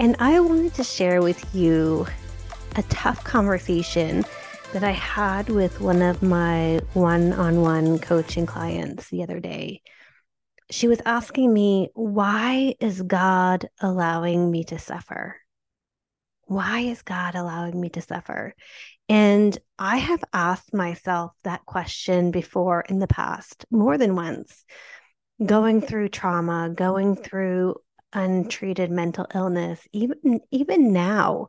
and I wanted to share with you a tough conversation that I had with one of my one on one coaching clients the other day. She was asking me, Why is God allowing me to suffer? Why is God allowing me to suffer? And I have asked myself that question before in the past, more than once going through trauma, going through untreated mental illness, even even now,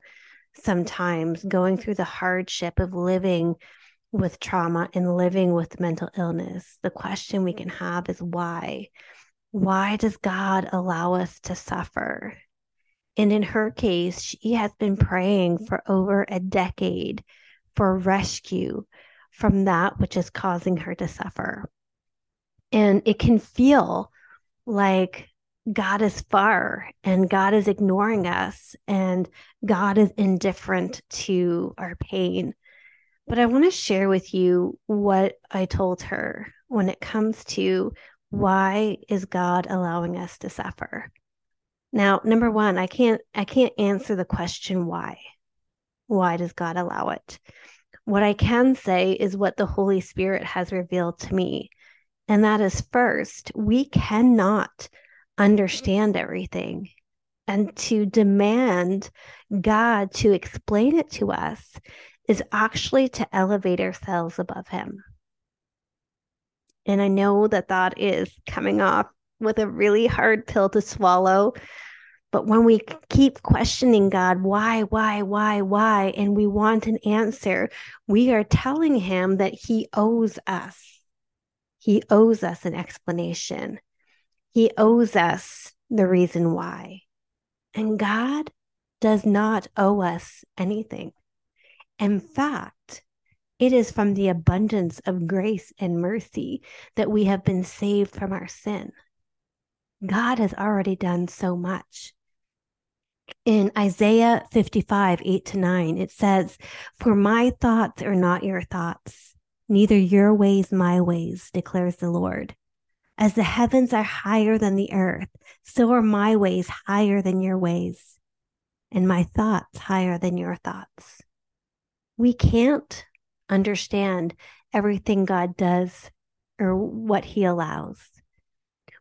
sometimes going through the hardship of living with trauma and living with mental illness, the question we can have is why? Why does God allow us to suffer? And in her case, she has been praying for over a decade for rescue from that which is causing her to suffer. And it can feel like God is far and God is ignoring us and God is indifferent to our pain. But I want to share with you what I told her when it comes to why is God allowing us to suffer? Now, number 1, I can't I can't answer the question why. Why does God allow it? What I can say is what the Holy Spirit has revealed to me and that is first, we cannot understand everything. And to demand God to explain it to us is actually to elevate ourselves above Him. And I know that that is coming off with a really hard pill to swallow. But when we keep questioning God, why, why, why, why, and we want an answer, we are telling Him that He owes us he owes us an explanation. He owes us the reason why. And God does not owe us anything. In fact, it is from the abundance of grace and mercy that we have been saved from our sin. God has already done so much. In Isaiah 55, 8 to 9, it says, For my thoughts are not your thoughts neither your ways my ways, declares the Lord. As the heavens are higher than the earth, so are my ways higher than your ways, and my thoughts higher than your thoughts. We can't understand everything God does or what he allows.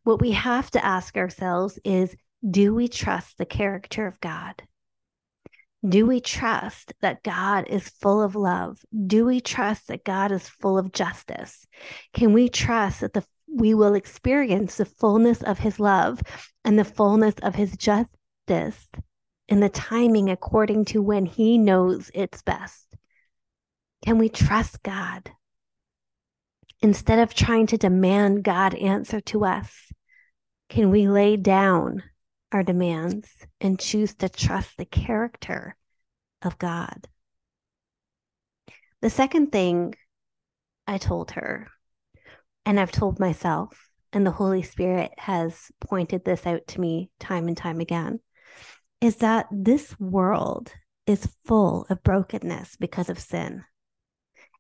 What we have to ask ourselves is do we trust the character of God? Do we trust that God is full of love? Do we trust that God is full of justice? Can we trust that the we will experience the fullness of his love and the fullness of his justice in the timing according to when he knows it's best? Can we trust God? Instead of trying to demand God answer to us, can we lay down our demands and choose to trust the character of God. The second thing I told her, and I've told myself, and the Holy Spirit has pointed this out to me time and time again, is that this world is full of brokenness because of sin.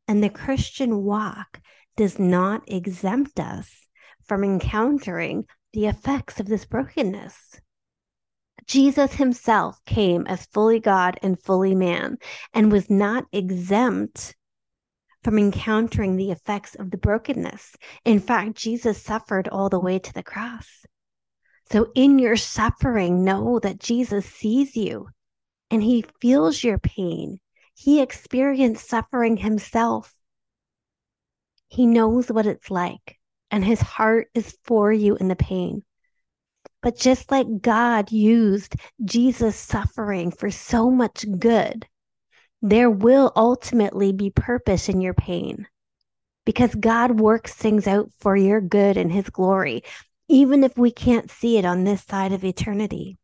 And the Christian walk does not exempt us from encountering the effects of this brokenness. Jesus himself came as fully God and fully man and was not exempt from encountering the effects of the brokenness. In fact, Jesus suffered all the way to the cross. So, in your suffering, know that Jesus sees you and he feels your pain. He experienced suffering himself. He knows what it's like, and his heart is for you in the pain. But just like God used Jesus' suffering for so much good, there will ultimately be purpose in your pain because God works things out for your good and his glory, even if we can't see it on this side of eternity.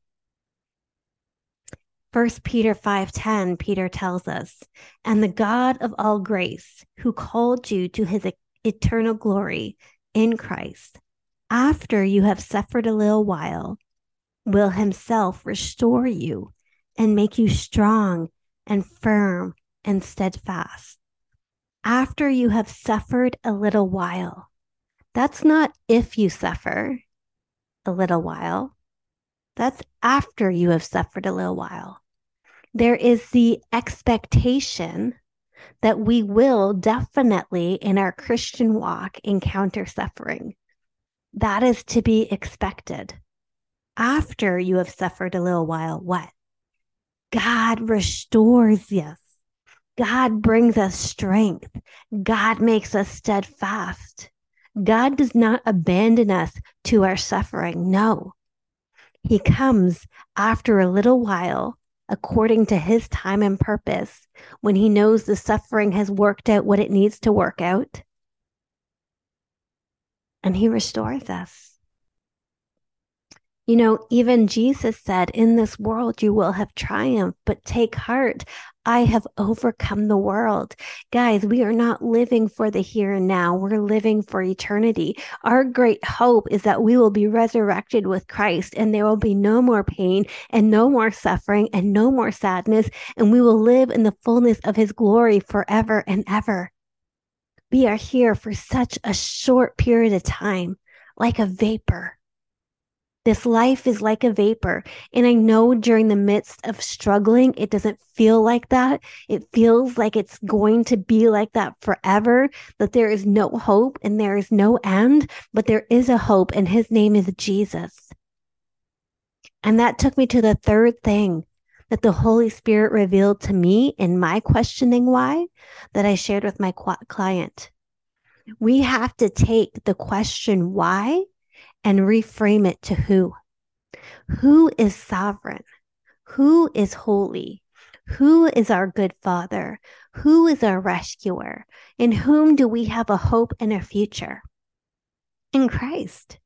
1 Peter 5:10 Peter tells us, "And the God of all grace, who called you to his eternal glory in Christ, after you have suffered a little while, will himself restore you and make you strong and firm and steadfast." After you have suffered a little while. That's not if you suffer a little while. That's after you have suffered a little while there is the expectation that we will definitely in our Christian walk encounter suffering. That is to be expected. After you have suffered a little while, what? God restores us. God brings us strength. God makes us steadfast. God does not abandon us to our suffering. No. He comes after a little while according to his time and purpose when he knows the suffering has worked out what it needs to work out. And he restores us. You know, even Jesus said, In this world you will have triumph, but take heart. I have overcome the world. Guys, we are not living for the here and now. We're living for eternity. Our great hope is that we will be resurrected with Christ and there will be no more pain and no more suffering and no more sadness. And we will live in the fullness of his glory forever and ever. We are here for such a short period of time, like a vapor. This life is like a vapor. And I know during the midst of struggling, it doesn't feel like that. It feels like it's going to be like that forever, that there is no hope and there is no end, but there is a hope, and his name is Jesus. And that took me to the third thing that the Holy Spirit revealed to me in my questioning why that I shared with my client. We have to take the question why and reframe it to who. Who is sovereign? Who is holy? Who is our good father? Who is our rescuer? In whom do we have a hope and a future? In Christ.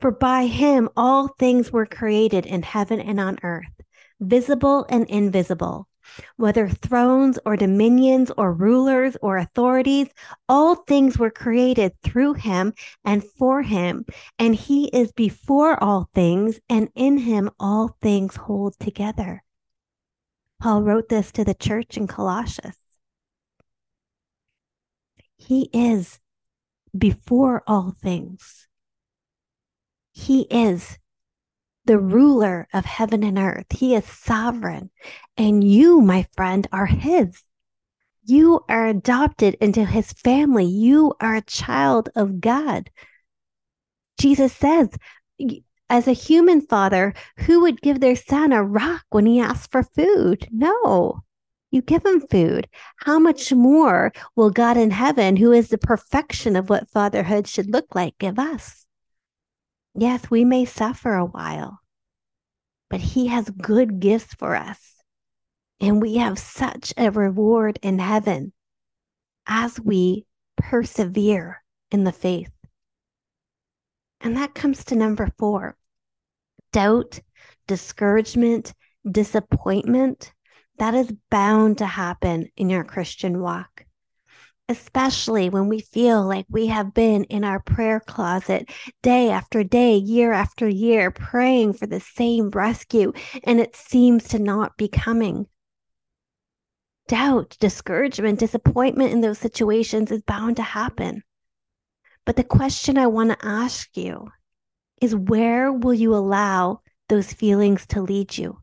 For by him all things were created in heaven and on earth, visible and invisible whether thrones or dominions or rulers or authorities, all things were created through him and for him. And he is before all things, and in him all things hold together. Paul wrote this to the church in Colossus. He is before all things. He is the ruler of heaven and earth. He is sovereign. And you, my friend, are his. You are adopted into his family. You are a child of God. Jesus says, as a human father, who would give their son a rock when he asks for food? No, you give him food. How much more will God in heaven, who is the perfection of what fatherhood should look like, give us? Yes, we may suffer a while, but He has good gifts for us. And we have such a reward in heaven as we persevere in the faith. And that comes to number four doubt, discouragement, disappointment. That is bound to happen in your Christian walk especially when we feel like we have been in our prayer closet day after day, year after year, praying for the same rescue, and it seems to not be coming. Doubt, discouragement, disappointment in those situations is bound to happen. But the question I want to ask you is where will you allow those feelings to lead you?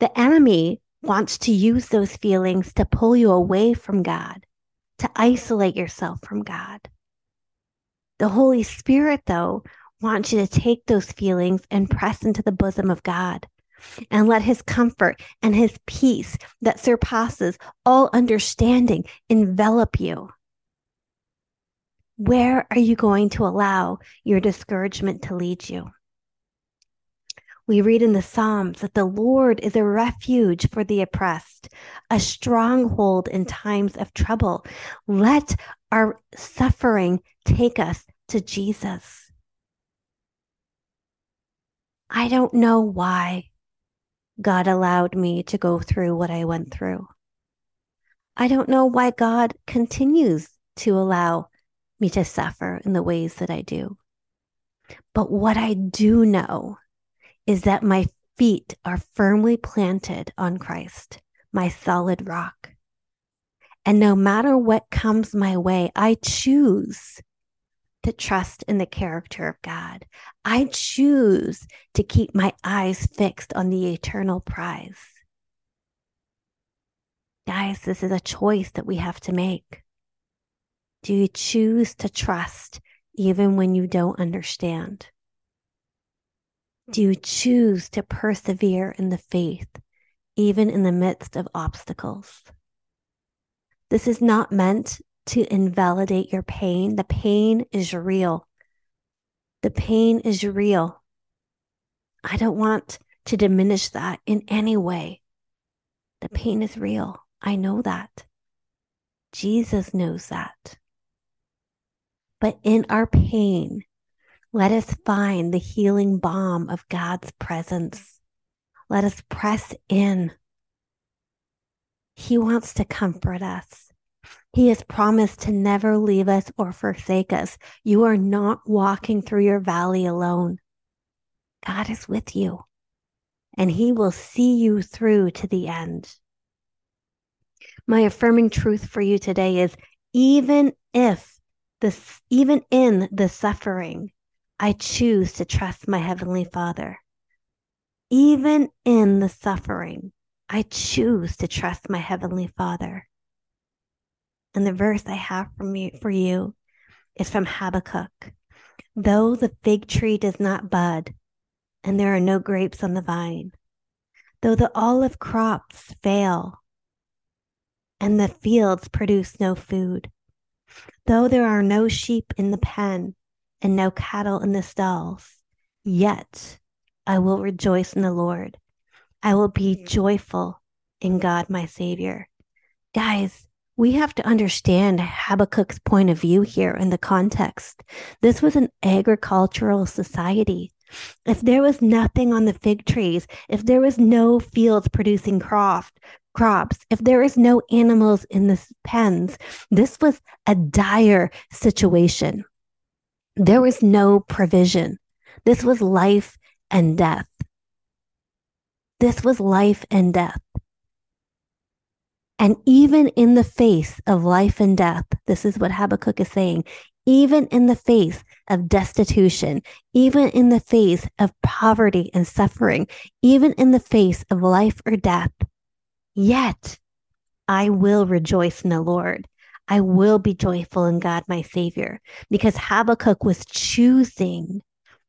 The enemy wants to use those feelings to pull you away from God to isolate yourself from God. The Holy Spirit, though, wants you to take those feelings and press into the bosom of God and let his comfort and his peace that surpasses all understanding envelop you. Where are you going to allow your discouragement to lead you? We read in the Psalms that the Lord is a refuge for the oppressed, a stronghold in times of trouble. Let our suffering take us to Jesus. I don't know why God allowed me to go through what I went through. I don't know why God continues to allow me to suffer in the ways that I do. But what I do know is that my feet are firmly planted on Christ, my solid rock. And no matter what comes my way, I choose to trust in the character of God. I choose to keep my eyes fixed on the eternal prize. Guys, this is a choice that we have to make. Do you choose to trust even when you don't understand? Do you choose to persevere in the faith even in the midst of obstacles? This is not meant to invalidate your pain. The pain is real. The pain is real. I don't want to diminish that in any way. The pain is real. I know that. Jesus knows that. But in our pain, let us find the healing balm of God's presence. Let us press in. He wants to comfort us. He has promised to never leave us or forsake us. You are not walking through your valley alone. God is with you, and He will see you through to the end. My affirming truth for you today is even if this even in the suffering, I choose to trust my heavenly Father. Even in the suffering, I choose to trust my heavenly Father. And the verse I have for me for you is from Habakkuk. Though the fig tree does not bud, and there are no grapes on the vine, though the olive crops fail, and the fields produce no food, Though there are no sheep in the pen and no cattle in the stalls, yet I will rejoice in the Lord. I will be mm. joyful in God, my Savior. Guys, we have to understand Habakkuk's point of view here in the context. This was an agricultural society. If there was nothing on the fig trees, if there was no fields producing croft, crops, if there is no animals in the pens, this was a dire situation. There was no provision. This was life and death. This was life and death. And even in the face of life and death, this is what Habakkuk is saying, even in the face of destitution, even in the face of poverty and suffering, even in the face of life or death, Yet I will rejoice in the Lord. I will be joyful in God, my Savior, because Habakkuk was choosing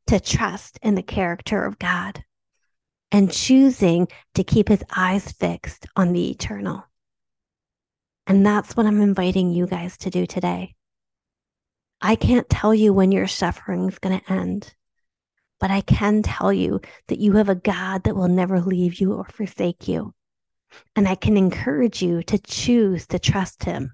to trust in the character of God and choosing to keep his eyes fixed on the eternal. And that's what I'm inviting you guys to do today. I can't tell you when your suffering is going to end, but I can tell you that you have a God that will never leave you or forsake you. And I can encourage you to choose to trust Him